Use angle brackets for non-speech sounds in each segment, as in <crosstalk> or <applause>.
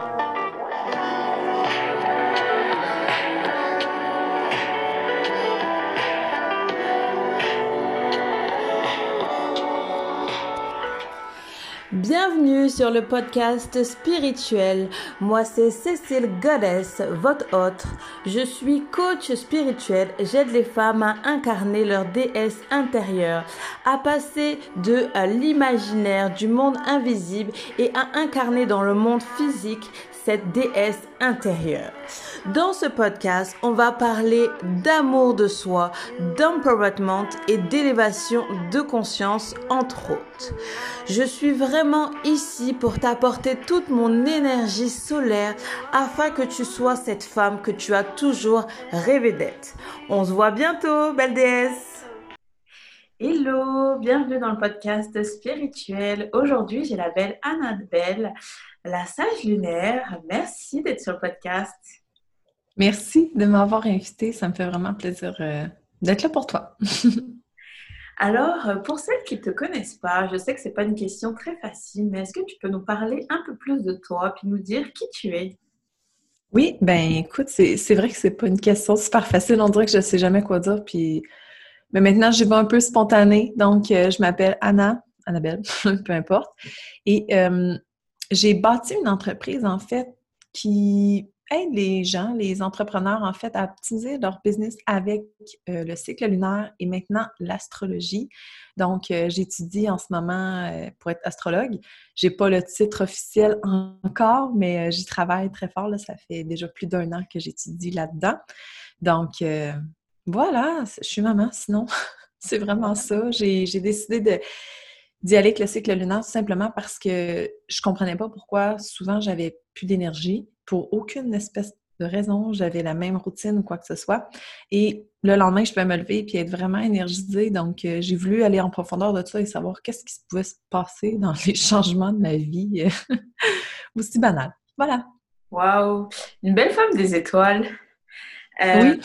you. Bienvenue sur le podcast spirituel. Moi, c'est Cécile Goddess, votre hôte. Je suis coach spirituel. J'aide les femmes à incarner leur déesse intérieure, à passer de l'imaginaire du monde invisible et à incarner dans le monde physique cette déesse intérieure. Dans ce podcast, on va parler d'amour de soi, d'empowerment et d'élévation de conscience, entre autres. Je suis vraiment ici pour t'apporter toute mon énergie solaire afin que tu sois cette femme que tu as toujours rêvé d'être. On se voit bientôt, belle déesse! Hello, bienvenue dans le podcast spirituel. Aujourd'hui, j'ai la belle Annabelle la sage lunaire. Merci d'être sur le podcast. Merci de m'avoir invité. Ça me fait vraiment plaisir euh, d'être là pour toi. <laughs> Alors, euh, pour celles qui ne te connaissent pas, je sais que ce n'est pas une question très facile, mais est-ce que tu peux nous parler un peu plus de toi puis nous dire qui tu es? Oui, ben écoute, c'est vrai que c'est pas une question super facile. On dirait que je ne sais jamais quoi dire. Puis, mais maintenant, je vais un peu spontanée. Donc, euh, je m'appelle Anna, Annabelle, <laughs> peu importe. Et j'ai bâti une entreprise, en fait, qui aide les gens, les entrepreneurs, en fait, à optimiser leur business avec euh, le cycle lunaire et maintenant l'astrologie. Donc, euh, j'étudie en ce moment euh, pour être astrologue. J'ai pas le titre officiel encore, mais j'y travaille très fort. Là. Ça fait déjà plus d'un an que j'étudie là-dedans. Donc, voilà, je suis maman, sinon. <laughs> C'est vraiment ça. J'ai décidé de d'y aller avec le cycle lunaire tout simplement parce que je comprenais pas pourquoi souvent j'avais plus d'énergie pour aucune espèce de raison, j'avais la même routine ou quoi que ce soit. Et le lendemain, je pouvais me lever et être vraiment énergisée. Donc, euh, j'ai voulu aller en profondeur de ça et savoir qu'est-ce qui pouvait se passer dans <laughs> les changements de ma vie <laughs> aussi banal. Voilà. Wow! Une belle femme des étoiles. Euh, oui.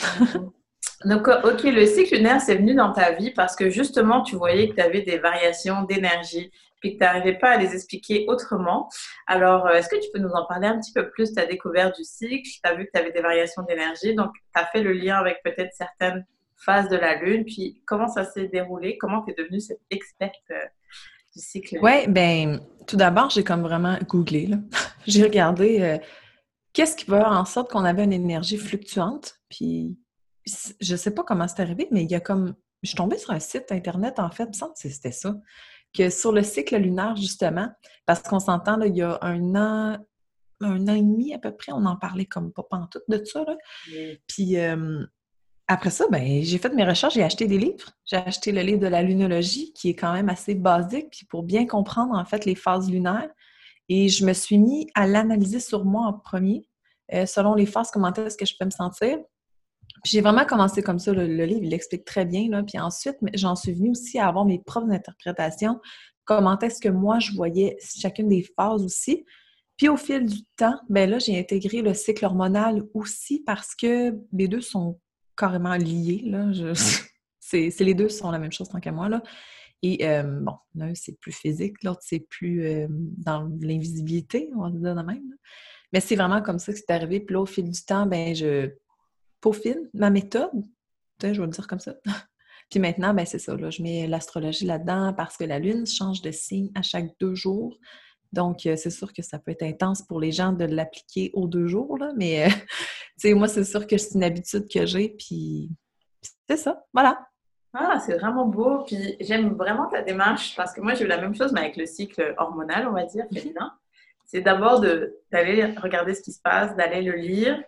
Donc, ok, le cycle lunaire, c'est venu dans ta vie parce que justement, tu voyais que tu avais des variations d'énergie, puis que tu n'arrivais pas à les expliquer autrement. Alors, euh, est-ce que tu peux nous en parler un petit peu plus? Tu as découvert du cycle, tu as vu que tu avais des variations d'énergie, donc tu as fait le lien avec peut-être certaines phases de la Lune, puis comment ça s'est déroulé? Comment tu es devenue cette experte euh, du cycle Oui, ben tout d'abord, j'ai comme vraiment googlé. <laughs> j'ai regardé euh, qu'est-ce qui va faire en sorte qu'on avait une énergie fluctuante, puis je sais pas comment c'est arrivé, mais il y a comme. Je suis tombée sur un site internet, en fait, il me semble que c'était ça. Que sur le cycle lunaire, justement, parce qu'on s'entend, il y a un an, un an et demi à peu près, on en parlait comme pas tout de ça. Là. Puis après ça, ben, j'ai fait mes recherches, j'ai acheté des livres. J'ai acheté le livre de la lunologie, qui est quand même assez basique, puis pour bien comprendre en fait les phases lunaires. Et je me suis mis à l'analyser sur moi en premier, euh, selon les phases, comment est-ce que je peux me sentir j'ai vraiment commencé comme ça. Le, livre, il l'explique très bien. Là. Puis ensuite, j'en suis venue aussi à avoir mes propres interprétations. Comment est-ce que moi, je voyais chacune des phases aussi. Puis au fil du temps, ben là, j'ai intégré le cycle hormonal aussi parce que les deux sont carrément liés. Là. <laughs> c'est, les deux sont la même chose tant qu'à moi. Là. Et euh, bon, l'un, c'est plus physique, l'autre, c'est plus euh, dans l'invisibilité, on va dire de même. Mais c'est vraiment comme ça que c'est arrivé. Puis là, au fil du temps, ben je peaufine ma méthode, je vais le dire comme ça. <laughs> Puis maintenant, ben c'est ça, là, je mets l'astrologie là-dedans parce que la Lune change de signe à chaque deux jours. Donc, euh, c'est sûr que ça peut être intense pour les gens de l'appliquer aux deux jours, là, mais euh, <laughs> moi, c'est sûr que c'est une habitude que j'ai, puis c'est ça, voilà. Ah, c'est vraiment beau, puis j'aime vraiment ta démarche parce que moi, j'ai eu la même chose, mais avec le cycle hormonal, on va dire, féminin. C'est d'abord d'aller regarder ce qui se passe, d'aller le lire,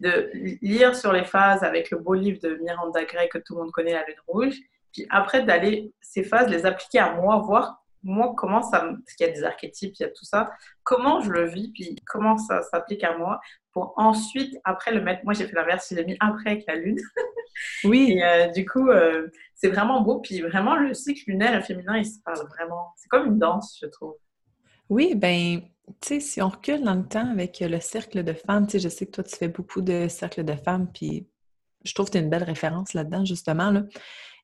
de lire sur les phases avec le beau livre de Miranda Gray que tout le monde connaît, La Lune Rouge, puis après d'aller ces phases, les appliquer à moi, voir moi comment ça, parce qu'il y a des archétypes, il y a tout ça, comment je le vis, puis comment ça s'applique à moi, pour ensuite, après le mettre, moi j'ai fait l'inverse, je l'ai mis après avec la Lune. <laughs> Oui. Et euh, du coup, euh, c'est vraiment beau, puis vraiment le cycle lunaire et féminin, il se parle vraiment, c'est comme une danse, je trouve. Oui, ben tu sais, si on recule dans le temps avec le cercle de femmes, tu sais, je sais que toi, tu fais beaucoup de cercles de femmes, puis je trouve que tu as une belle référence là-dedans, justement. Là.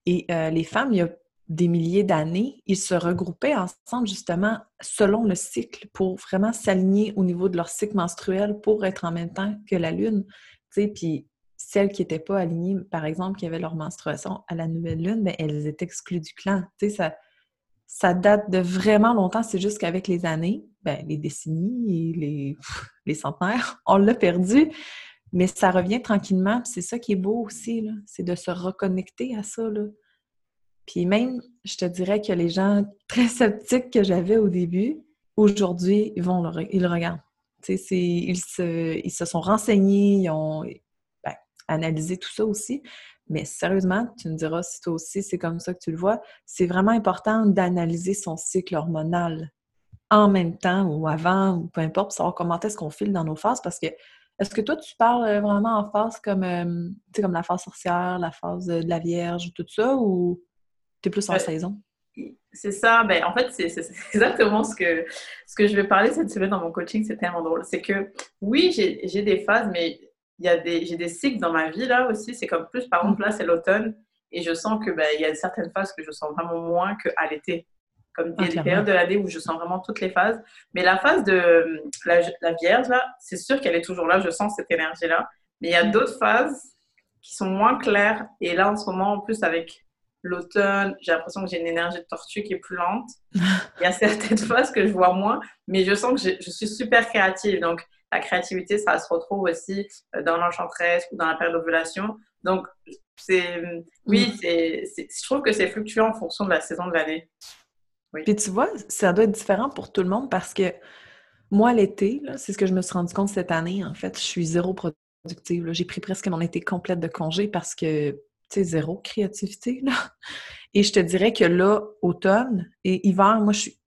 Et euh, les femmes, il y a des milliers d'années, ils se regroupaient ensemble justement selon le cycle pour vraiment s'aligner au niveau de leur cycle menstruel pour être en même temps que la Lune. Puis celles qui n'étaient pas alignées, par exemple, qui avaient leur menstruation à la nouvelle Lune, bien, elles étaient exclues du clan. Ça, ça date de vraiment longtemps. C'est juste qu'avec les années, ben, les décennies les, <laughs> les centenaires, <laughs> on l'a perdu. Mais ça revient tranquillement. C'est ça qui est beau aussi, c'est de se reconnecter à ça. Là. Puis même, je te dirais que les gens <laughs> très sceptiques que j'avais au début, aujourd'hui, ils vont le, ils le regardent. Ils se, ils se sont renseignés, ils ont ben, analysé tout ça aussi. Mais sérieusement, tu me diras si toi aussi c'est comme ça que tu le vois, c'est vraiment important d'analyser son cycle hormonal en même temps ou avant ou peu importe, pour savoir comment est-ce qu'on file dans nos phases parce que est-ce que toi tu parles euh, vraiment en phase comme, euh, comme la phase sorcière, la phase de la Vierge, tout ça ou tu es plus en euh, saison? C'est ça, ben, en fait, c'est <laughs> exactement ce que, ce que je vais parler cette semaine dans mon coaching, c'est tellement drôle. C'est que oui, j'ai des phases, mais y a des, j'ai des cycles dans ma vie là aussi. C'est comme plus, par exemple, là, c'est l'automne et je sens que ben, il y a certaines phases que je sens vraiment moins qu'à l'été. Comme il y a des périodes de l'année où je sens vraiment toutes les phases. Mais la phase de la, la Vierge, là, c'est sûr qu'elle est toujours là. Je sens cette énergie-là. Mais il y a d'autres phases qui sont moins claires. Et là, en ce moment, en plus, avec l'automne, j'ai l'impression que j'ai une énergie de tortue qui est plus lente. <laughs> Il y a certaines phases que je vois moins, mais je sens que je, je suis super créative. Donc, la créativité, ça se retrouve aussi euh, dans l'enchantresse ou dans la période d'ovulation. Donc, c'est, oui, mm. c'est, je trouve que c'est fluctuant en fonction de la saison de l'année. Oui. Puis tu vois, ça doit être différent pour tout le monde parce que moi, l'été, c'est ce que je me suis rendu compte cette année, en fait, je suis zéro productive. J'ai pris presque mon été complète de congé parce que, tu sais, zéro créativité, là. Et je te dirais que là, automne et hiver, moi, je suis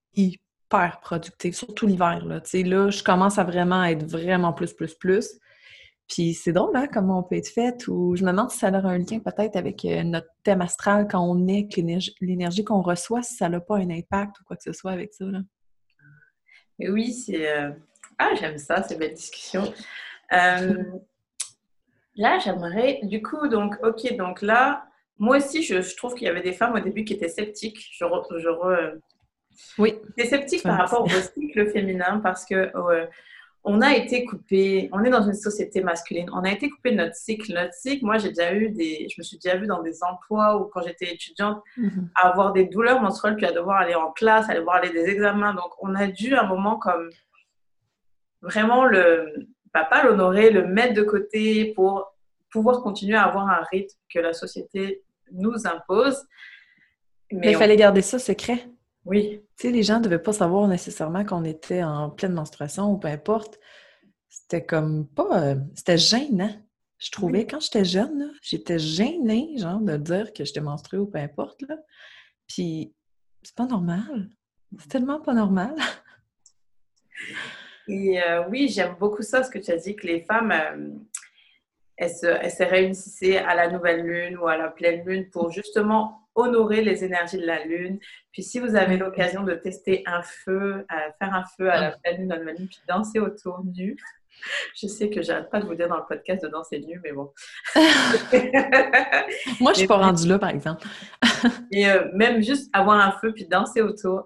hyper productive, surtout l'hiver. Là. là, je commence à vraiment être vraiment plus, plus, plus. Puis c'est drôle, hein, comment on peut être fait, ou je me demande si ça a un lien peut-être avec euh, notre thème astral quand on est, l'énergie qu'on reçoit, si ça n'a pas un impact ou quoi que ce soit avec ça. Là. oui, c'est. Euh, ah, j'aime ça, c'est belle discussion. Euh, là, j'aimerais. Du coup, donc, ok, donc là, moi aussi, je, trouve qu'il y avait des femmes au début qui étaient sceptiques. Je, je oui. C'est sceptique par rapport au cycle féminin parce que on a été coupé, on est dans une société masculine, on a été coupé de notre cycle. Notre cycle, moi j'ai déjà eu des, je me suis déjà vue dans des emplois où quand j'étais étudiante, mm-hmm. avoir des douleurs menstruelles puis à devoir aller en classe, aller voir aller des examens. Donc on a dû un moment comme vraiment le, pas l'honorer, le mettre de côté pour pouvoir continuer à avoir un rythme que la société nous impose. Mais, il fallait garder ça secret. Oui. Tu sais, les gens ne devaient pas savoir nécessairement qu'on était en pleine menstruation ou peu importe. C'était comme pas. Euh, c'était gênant. Je trouvais, quand j'étais jeune, j'étais gênée, genre, de dire que j'étais menstruée ou peu importe. Là. Puis, c'est pas normal. C'est tellement pas normal. Et euh, oui, j'aime beaucoup ça, ce que tu as dit, que les femmes, euh, elles, se, elles se réunissaient à la nouvelle lune ou à la pleine lune pour justement honorer les énergies de la lune. Puis si vous avez l'occasion de tester un feu, euh, faire un feu à la pleine lune, à la lune, puis danser autour nu. Je sais que j'arrête pas de vous dire dans le podcast de danser nu, mais bon. <laughs> Moi, je suis pas rendue là, par exemple. <laughs> et euh, même juste avoir un feu puis danser autour,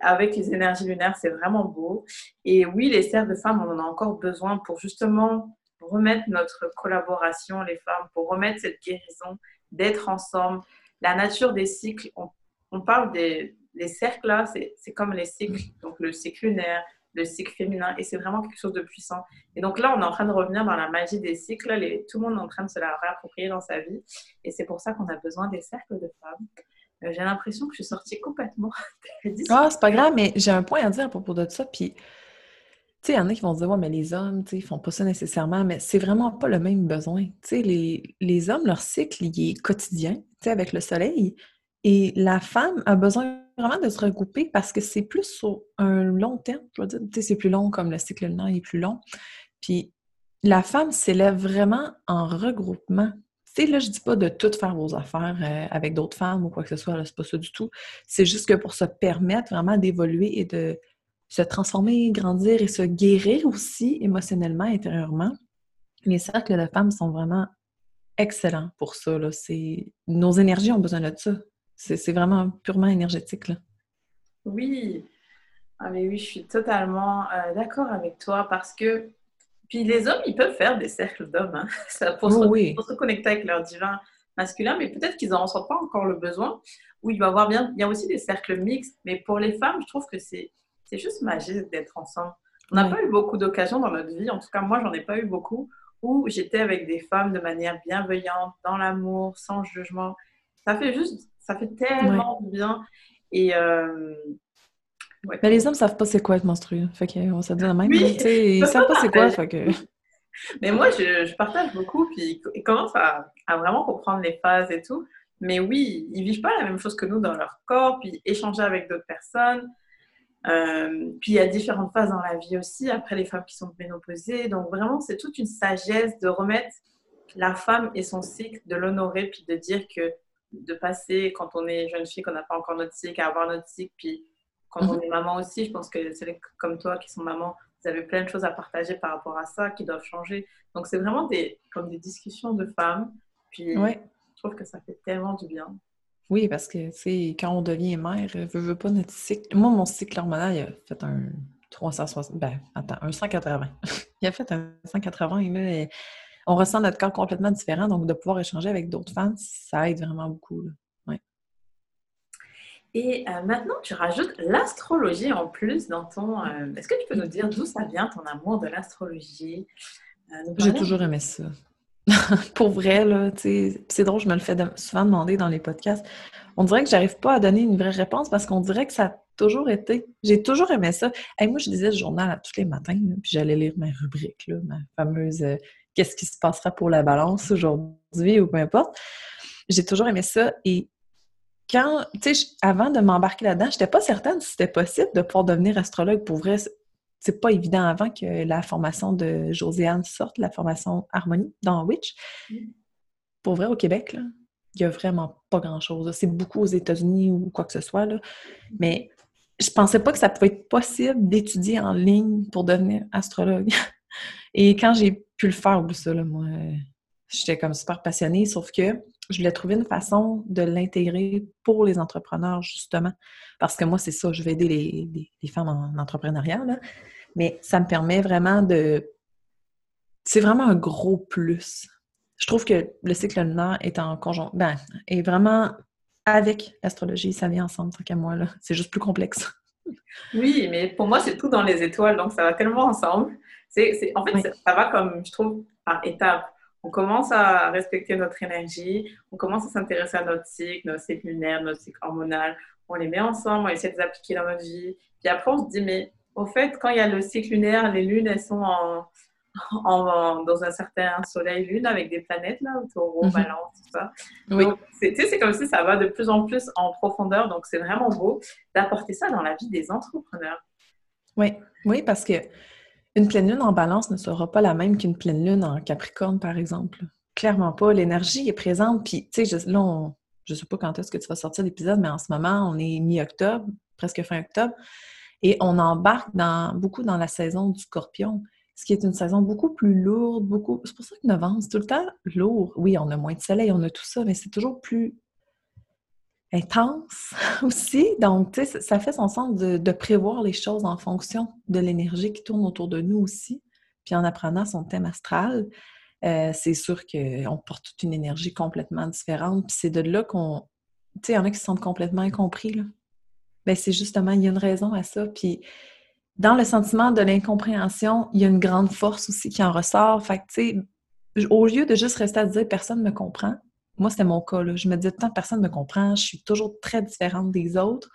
avec les énergies lunaires, c'est vraiment beau. Et oui, les serres de femmes, on en a encore besoin pour justement remettre notre collaboration, les femmes, pour remettre cette guérison, d'être ensemble, la nature des cycles, on, parle des, cercles là, c'est comme les cycles, donc le cycle lunaire, le cycle féminin, et c'est vraiment quelque chose de puissant. Et donc là, on est en train de revenir dans la magie des cycles, les, tout le monde est en train de se la réapproprier dans sa vie, et c'est pour ça qu'on a besoin des cercles de femmes. Euh, j'ai l'impression que je suis sortie complètement. <laughs> ah, c'est pas grave, mais j'ai un point à dire à propos de ça, puis sais, il y en a qui vont dire, ouais, mais les hommes, tu sais, font pas ça nécessairement, mais c'est vraiment pas le même besoin. Les, les, hommes, leur cycle, il est quotidien, avec le soleil. Et la femme a besoin vraiment de se regrouper parce que c'est plus sur un long terme, je veux dire. C'est plus long comme le cycle lunaire est plus long. Puis la femme s'élève vraiment en regroupement. Là, je dis pas de tout faire vos affaires euh, avec d'autres femmes ou quoi que ce soit, là, c'est pas ça du tout. C'est juste que pour se permettre vraiment d'évoluer et de se transformer, grandir et se guérir aussi émotionnellement, intérieurement. Les cercles de femmes sont vraiment excellents pour ça. Là. Nos énergies ont besoin de ça. C'est vraiment purement énergétique. Là. Oui. Ah, mais oui, je suis totalement euh, d'accord avec toi parce que. Puis les hommes, ils peuvent faire des cercles d'hommes hein, <laughs> pour, se, pour, se, connecter avec leur divin masculin, mais peut-être qu'ils n'en ressentent pas encore le besoin. Ou il va avoir bien. Il y a aussi des cercles mixtes, mais pour les femmes, je trouve que c'est juste magique d'être ensemble. On n'a pas eu beaucoup d'occasions dans notre vie, en tout cas moi, j'en ai pas eu beaucoup, où j'étais avec des femmes de manière bienveillante, dans l'amour, sans jugement. Ça fait juste, ça fait tellement bien. Et euh, mais les hommes savent pas c'est quoi être menstrueux. Fait s'est dit la même. Oui, ils savent pas c'est quoi. Fait que... <laughs> Mais moi, je, partage beaucoup, puis ils commencent à, vraiment comprendre les phases et tout. Mais oui, ils vivent pas la même chose que nous dans leur corps, puis échanger avec d'autres personnes. Euh, puis il y a différentes phases dans la vie aussi, après les femmes qui sont ménopausées. Donc vraiment, c'est toute une sagesse de remettre la femme et son cycle, de l'honorer, puis de dire que de passer, quand on est jeune fille, qu'on n'a pas encore notre cycle, à avoir notre cycle, puis quand on mhm. est maman aussi, je pense que c'est comme toi qui sont mamans, vous avez plein de choses à partager par rapport à ça, qui doivent changer. Donc c'est vraiment des, comme des discussions de femmes. Puis je trouve que ça fait tellement du bien. Oui, parce que, tu quand on devient mère, veut, veut pas notre cycle. Moi, mon cycle hormonal, il a fait un 360, ben, attends, un 180. <laughs> il a fait un 180 et on ressent notre corps complètement différent. Donc, de pouvoir échanger avec d'autres femmes, ça aide vraiment beaucoup. Et euh, maintenant, tu rajoutes l'astrologie en plus dans ton. Euh, est-ce que tu peux nous dire d'où ça vient ton amour de l'astrologie? Euh, J'ai toujours aimé ça. <laughs> Pour vrai, là, c'est drôle, je me le fais souvent demander dans les podcasts. On dirait que j'arrive pas à donner une vraie réponse parce qu'on dirait que ça a toujours été. J'ai toujours aimé ça. Moi, je lisais le journal tous les matins, puis j'allais lire ma rubrique, là, ma fameuse Qu'est-ce qui se passera pour la balance aujourd'hui ou peu importe. J'ai toujours aimé ça et quand, tu sais, avant de m'embarquer là-dedans, je n'étais pas certaine si c'était possible de pouvoir devenir astrologue. Pour vrai, c'est pas évident avant que la formation de Josiane sorte, la formation Harmonie dans Witch. Mm. Pour vrai, au Québec, il n'y a vraiment pas grand-chose. C'est beaucoup aux États-Unis ou quoi que ce soit. Là. Mais je pensais pas que ça pouvait être possible d'étudier en ligne pour devenir astrologue. <laughs> Et quand j'ai pu le faire, au ça, là, moi, j'étais comme super passionnée, sauf que je voulais trouver une façon de l'intégrer pour les entrepreneurs, justement. Parce que moi, c'est ça, je vais aider les, femmes en entrepreneuriat, mais ça me permet vraiment de. C'est vraiment un gros plus. Je trouve que le cycle lunaire est en conjoint. Ben, est vraiment avec l'astrologie, ça vient ensemble, tant qu'à moi, là. C'est juste plus complexe. Oui, mais pour moi, c'est tout dans les étoiles, donc ça va tellement ensemble. C'est, en fait, ça va comme, je trouve, par étapes on commence à respecter notre énergie, on commence à s'intéresser à notre cycle, notre cycle lunaire, notre cycle hormonal. On les met ensemble, on essaie de les appliquer dans notre vie. Puis après, on se dit, mais au fait, quand il y a le cycle lunaire, les lunes, elles sont en, <laughs> dans un certain soleil-lune avec des planètes, là, taureau, mhm. balance, tout ça. Oui. c'est comme si ça va de plus en plus en profondeur. Donc, c'est vraiment beau d'apporter ça dans la vie des entrepreneurs. Oui, oui, parce que une pleine lune en balance ne sera pas la même qu'une pleine lune en capricorne, par exemple. Clairement pas. L'énergie est présente. Puis, tu sais, là, je sais pas quand est-ce que tu vas sortir l'épisode, mais en ce moment, on est mi-octobre, presque fin octobre, et on embarque dans, beaucoup dans la saison du scorpion, ce qui est une saison beaucoup plus lourde, beaucoup... C'est pour ça que novembre, c'est tout le temps lourd. Oui, on a moins de soleil, on a tout ça, mais c'est toujours plus intense <laughs> aussi. Donc, tu sais, ça fait son sens de, prévoir les choses en fonction de l'énergie qui tourne autour de nous aussi. Puis en apprenant son thème astral, euh, c'est sûr qu'on porte toute une énergie complètement différente. Puis c'est de là qu'on... Tu sais, il y en a qui se sentent complètement incompris. Ben, c'est justement, il y a une raison à ça. Puis dans le sentiment de l'incompréhension, il y a une grande force aussi qui en ressort. Fait que, tu sais, au lieu de juste rester à dire « personne ne me comprend », moi, c'était mon cas. Là. Je me disais, tant personne ne me comprend, je suis toujours très différente des autres.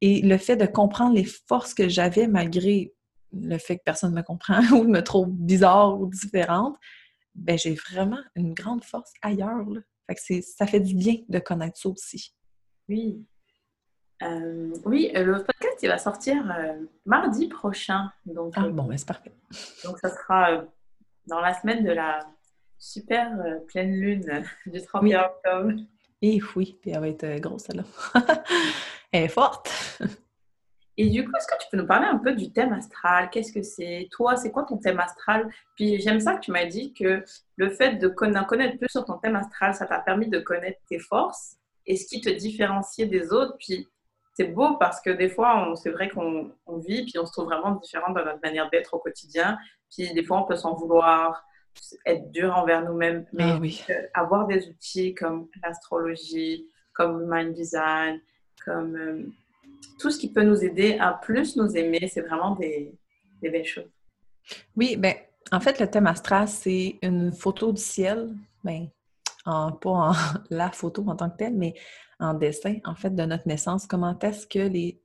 Et le fait de comprendre les forces que j'avais malgré le fait que personne ne me comprend <laughs> ou me trouve bizarre ou différente, ben j'ai vraiment une grande force ailleurs. Là. Fait que ça fait du bien de connaître ça aussi. Oui. Euh, oui, euh, le podcast, il va sortir euh, mardi prochain. Donc, ah bon, ben, c'est parfait. Donc, ça sera dans la semaine de la super euh, pleine lune du 31 octobre. Et oui, puis elle va être euh, grosse, celle-là. <laughs> elle est forte. Et du coup, est-ce que tu peux nous parler un peu du thème astral? Qu'est-ce que c'est? Toi, c'est quoi ton thème astral? Puis j'aime ça que tu m'as dit que le fait de connaître plus sur ton thème astral, ça t'a permis de connaître tes forces et ce qui te différencie des autres. Puis c'est beau parce que des fois, c'est vrai qu'on vit, puis on se trouve vraiment différent dans notre manière d'être au quotidien. Puis des fois, on peut s'en vouloir, être dur envers nous-mêmes. Mais ah oui. avoir des outils comme l'astrologie, comme le mind design, comme euh, tout ce qui peut nous aider à plus nous aimer, c'est vraiment des, des belles choses. Oui, ben en fait, le thème astral, c'est une photo du ciel, ben, en, pas en <laughs> la photo en tant que telle, mais en dessin, en fait, de notre naissance. Comment est-ce que les,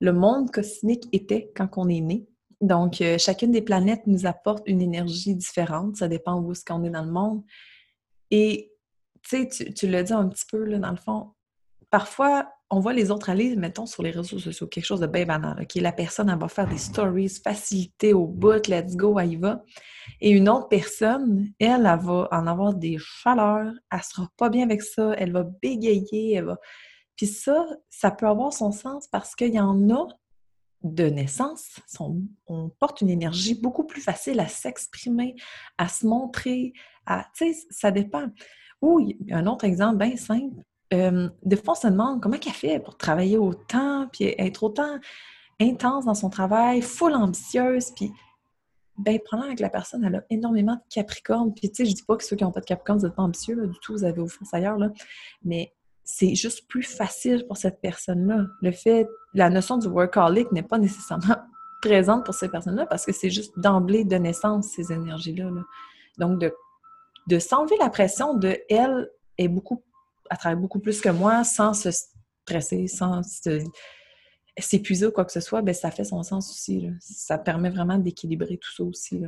le monde cosmique était quand on est né? Donc, euh, chacune des planètes nous apporte une énergie différente. Ça dépend où est-ce qu'on est dans le monde. Et, tu sais, tu, l'as dit un petit peu, là, dans le fond, parfois, on voit les autres aller, mettons, sur les réseaux sociaux, quelque chose de bien banal. OK, la personne, elle va faire des stories, facilité au bout, let's go, elle y va. Et une autre personne, elle, elle va en avoir des chaleurs, elle sera pas bien avec ça, elle va bégayer, elle va... Puis ça, ça peut avoir son sens parce qu'il y en a de naissance, on porte une énergie beaucoup plus facile à s'exprimer, à se montrer, à, tu sais, ça dépend. Ou un autre exemple bien simple, euh, des fois, on se demande comment elle fait pour travailler autant, puis être autant intense dans son travail, full ambitieuse, puis ben, pendant avec la personne, elle a énormément de Capricorne. Puis, tu sais, je dis pas que ceux qui n'ont pas de Capricorne, vous n'êtes pas ambitieux, du tout, vous avez vos forces ailleurs, là. Mais c'est juste plus facile pour cette personne-là. Le fait, la notion du workaholic n'est pas nécessairement <laughs> présente pour ces personnes-là parce que c'est juste d'emblée de naissance, ces énergies-là. Donc, de, s'enlever la pression de elle est beaucoup elle travaille beaucoup plus que moi sans se stresser, sans s'épuiser ou quoi que ce soit, ben ça fait son sens aussi. Ça permet vraiment d'équilibrer tout ça aussi.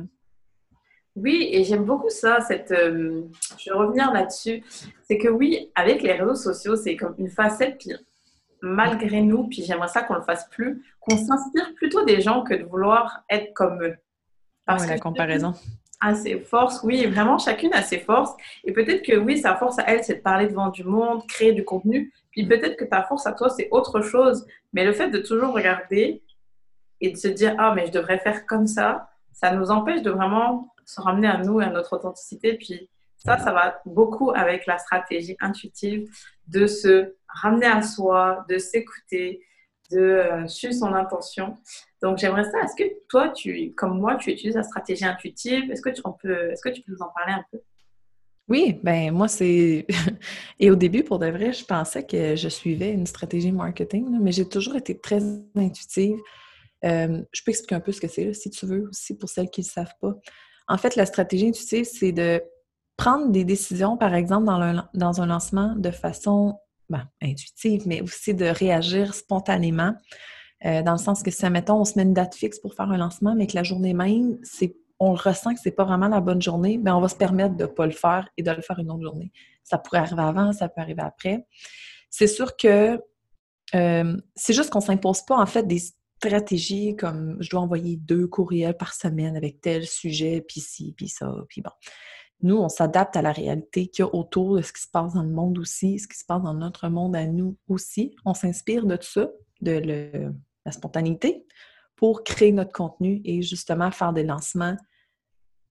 Oui, et j'aime beaucoup ça. Cette, euh, je vais revenir là-dessus. C'est que oui, avec les réseaux sociaux, c'est comme une facette, puis malgré nous, puis j'aimerais ça qu'on le fasse plus, qu'on s'inspire plutôt des gens que de vouloir être comme eux. Parce la comparaison a ses forces, oui, vraiment chacune a ses forces. Et peut-être que oui, sa force à elle, c'est de parler devant du monde, créer du contenu. Puis peut-être que ta force à toi, c'est autre chose. Mais le fait de toujours regarder et de se dire, ah, mais je devrais faire comme ça, ça nous empêche de vraiment se ramener à nous et à notre authenticité. Puis ça, ça va beaucoup avec la stratégie intuitive de se ramener à soi, de s'écouter, de euh, suivre son intention. Donc, j'aimerais ça. Est-ce que toi, tu, comme moi, tu utilises la stratégie intuitive? Est-ce que, tu, est-ce que tu peux nous en parler un peu? Oui, ben moi, c'est. <laughs> Et au début, pour de vrai, je pensais que je suivais une stratégie marketing, mais j'ai toujours été très intuitive. Euh, je peux expliquer un peu ce que c'est, si tu veux, aussi pour celles qui ne le savent pas. En fait, la stratégie intuitive, c'est de prendre des décisions, par exemple, dans, un lancement de façon ben, intuitive, mais aussi de réagir spontanément. Euh, dans le sens que si, mettons, on se met une date fixe pour faire un lancement, mais que la journée même, c'est, on ressent que c'est pas vraiment la bonne journée, bien, on va se permettre de ne pas le faire et de le faire une autre journée. Ça pourrait arriver avant, ça peut arriver après. C'est sûr que euh, c'est juste qu'on ne s'impose pas, en fait, des stratégies comme je dois envoyer deux courriels par semaine avec tel sujet, puis ci, puis ça, puis bon. Nous, on s'adapte à la réalité qu'il y a autour de ce qui se passe dans le monde aussi, ce qui se passe dans notre monde à nous aussi. On s'inspire de ça, de la spontanéité pour créer notre contenu et justement faire des lancements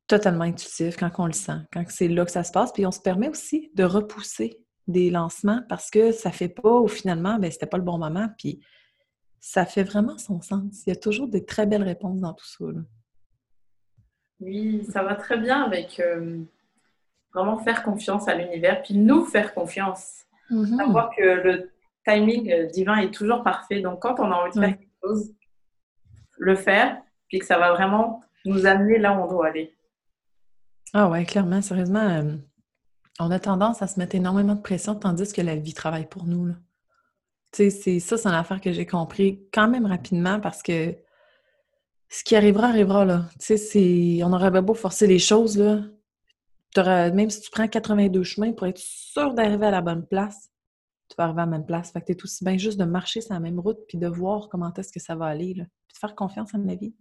totalement intuitifs quand on le sent, quand c'est là que ça se passe. Puis on se permet aussi de repousser des lancements parce que ça fait pas ou finalement, ben c'était pas le bon moment. Puis ça fait vraiment son sens. Il y a toujours des très belles réponses dans tout ça. Oui, ça va très bien avec euh, vraiment faire confiance à l'univers, puis nous faire confiance. Mm-hmm. Savoir que le timing euh, divin est toujours parfait. Donc, quand on a envie de faire quelque chose, le faire, puis que ça va vraiment nous amener là où on doit aller. Ah ouais, clairement, sérieusement, euh, on a tendance à se mettre énormément de pression tandis que la vie travaille pour nous. Tu sais, ça, c'est une affaire que j'ai compris quand même rapidement parce que ce qui arrivera, arrivera, là. Tu sais, on aurait beau forcer les choses, là. Même si tu prends 82 chemins pour être sûr d'arriver à la bonne place, tu vas arriver à la même place. Fait que es aussi bien juste de marcher sur la même route puis de voir comment est-ce que ça va aller, là. Puis de faire confiance en la vie.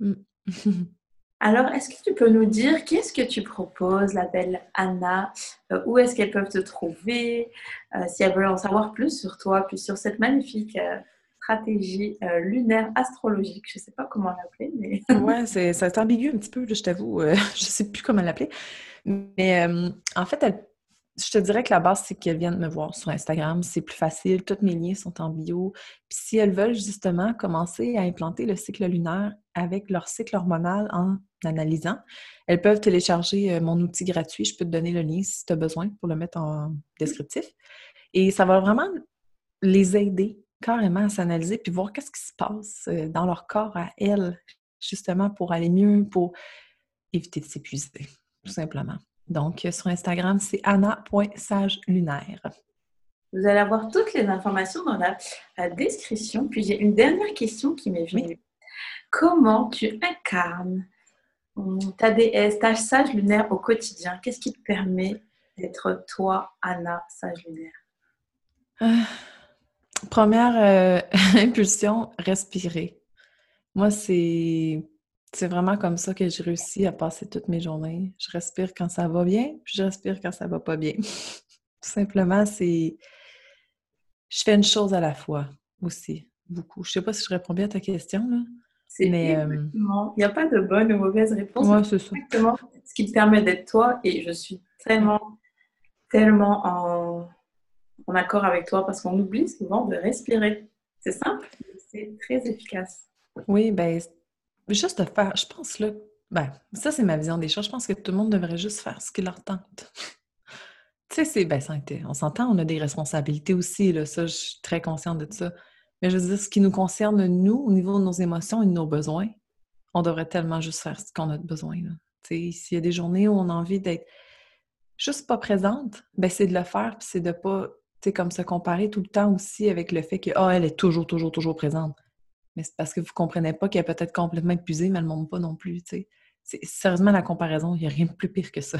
Mm. <laughs> Alors, est-ce que tu peux nous dire qu'est-ce que tu proposes, la belle Anna? Euh, Où est-ce qu'elles peuvent te trouver? Euh, Si elles veulent en savoir plus sur toi, puis sur cette magnifique euh, stratégie lunaire astrologique. Je ne sais pas comment l'appeler, mais... <laughs> ouais, c'est ambigu un petit peu, je t'avoue. <laughs> je ne sais plus comment l'appeler. Mais en fait, elles je te dirais que la base, c'est qu'elles viennent me voir sur Instagram. C'est plus facile. Tous mes liens sont en bio. Puis si elles veulent justement commencer à implanter le cycle lunaire avec leur cycle hormonal en analysant, elles peuvent télécharger euh, mon outil gratuit. Je peux te donner le lien si tu as besoin pour le mettre en descriptif. Et ça va vraiment les aider carrément à s'analyser puis voir qu'est-ce qui se passe euh, dans leur corps à elles, justement pour aller mieux, pour éviter de s'épuiser, tout simplement. Donc, sur Instagram, c'est anna.sagelunaire. Vous allez avoir toutes les informations dans la, description. Puis j'ai une dernière question qui m'est venue. Comment tu incarnes ta déesse, ta sage lunaire au quotidien Qu'est-ce qui te permet d'être toi, Anna, sage lunaire? Euh, Première euh, <laughs> impulsion, respirer. Moi, c'est c'est vraiment comme ça que j'ai réussi à passer toutes mes journées. Je respire quand ça va bien, puis je respire quand ça va pas bien. <laughs> Tout simplement, c'est. Je fais une chose à la fois aussi, beaucoup. Je sais pas si je réponds bien à ta question, là. C'est euh, exactement. Il n'y a pas de bonne ou mauvaise réponse. Ouais, c'est ça. Exactement ce qui te permet d'être toi et je suis tellement, tellement en, en accord avec toi parce qu'on oublie souvent de respirer. C'est simple, c'est très efficace. Oui, ben Juste de faire, je pense là, ben, ça c'est ma vision des choses. Je pense que tout le monde devrait juste faire ce qui leur tente. <laughs> tu sais, c'est, ben, on s'entend, on a des responsabilités aussi, là, ça, je suis très consciente de ça. Mais je veux dire, ce qui nous concerne, nous, au niveau de nos émotions et de nos besoins, on devrait tellement juste faire ce qu'on a besoin. Tu sais, s'il y a des journées où on a envie d'être juste pas présente, ben c'est de le faire, puis c'est de pas, comme se comparer tout le temps aussi avec le fait que, ah, elle est toujours, toujours, toujours présente mais c'est parce que vous ne comprenez pas qu'elle est peut-être complètement épuisée, mais elle ne monte pas non plus. Sérieusement la comparaison, il n'y a rien de plus pire que ça.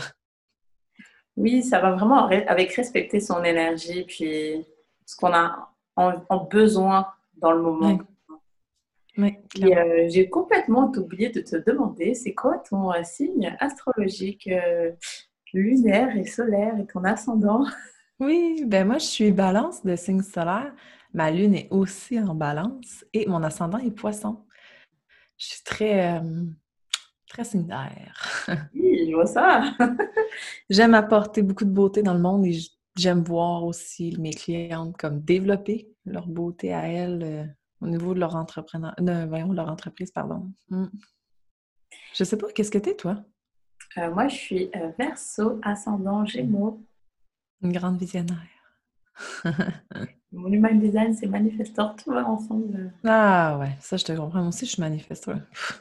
Oui, ça va vraiment avec respecter son énergie, puis ce qu'on a en, besoin dans le moment. Oui. Euh, j'ai complètement oublié de te demander, c'est quoi ton euh, signe astrologique euh, lunaire et solaire et ton ascendant? <laughs> Oui, ben moi je suis balance de signe solaire. Ma lune est aussi en balance et mon ascendant est poisson. Je suis très, euh, très <laughs> oui, je vois ça. <laughs> j'aime apporter beaucoup de beauté dans le monde et j'aime voir aussi mes clientes comme développer leur beauté à elles euh, au niveau de leur entrepreneur, voyons, leur entreprise, pardon. Hmm. Je sais pas, qu'est-ce que tu es, toi? Euh, moi, je suis verso, ascendant, gémeaux. Une grande visionnaire. <laughs> Mon human design, c'est manifestor, tout va ensemble. Ah ouais, ça je te comprends. Moi aussi, je suis manifestor.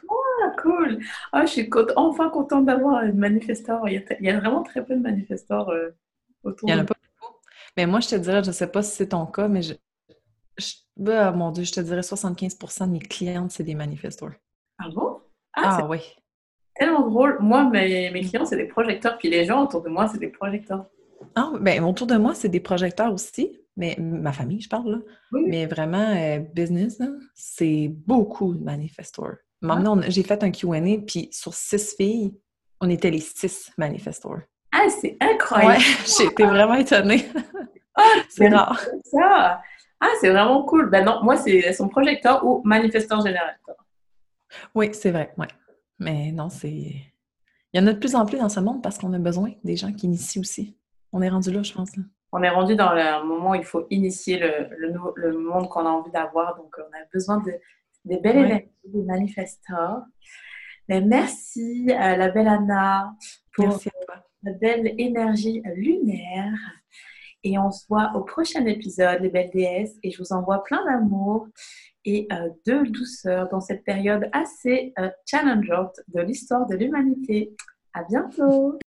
Ah, cool! Ah, je suis enfin contente d'avoir une manifestor. Il y, a, vraiment très peu de manifestors euh, autour. Il n'y en a pas. Mais moi, je te dirais, je ne sais pas si c'est ton cas, mais je, bah, mon Dieu, je te dirais 75% de mes clientes, c'est des manifestors. Ah bon? Ah, ah oui. Tellement drôle. Moi, mes, mes clients, c'est des projecteurs, puis les gens autour de moi, c'est des projecteurs. Ah, ben, autour de moi, c'est des projecteurs aussi, mais ma famille, je parle, là. Mais vraiment, euh, business, c'est beaucoup de manifestors. Maintenant, j'ai fait un Q&A, puis sur six filles, on était les six manifestors. Ah, c'est incroyable! Ouais, <laughs> été vraiment étonnée. <laughs> C'est rare. Ça. Ah, c'est vraiment cool. Ben non, moi, c'est son projecteur ou manifesteur général. Oui, c'est vrai, ouais. Mais non, c'est... Il y en a de plus en plus dans ce monde parce qu'on a besoin des gens qui initient aussi. On est rendu là, je pense. On est rendu dans le moment où il faut initier le, le, monde qu'on a envie d'avoir. Donc, on a besoin de, des belles énergies, des manifestors. Mais merci, à la belle Anna, pour la belle énergie lunaire. Et on se voit au prochain épisode, les belles déesses. Et je vous envoie plein d'amour et euh, de douceur dans cette période assez euh, challengeante de l'histoire de l'humanité. À bientôt!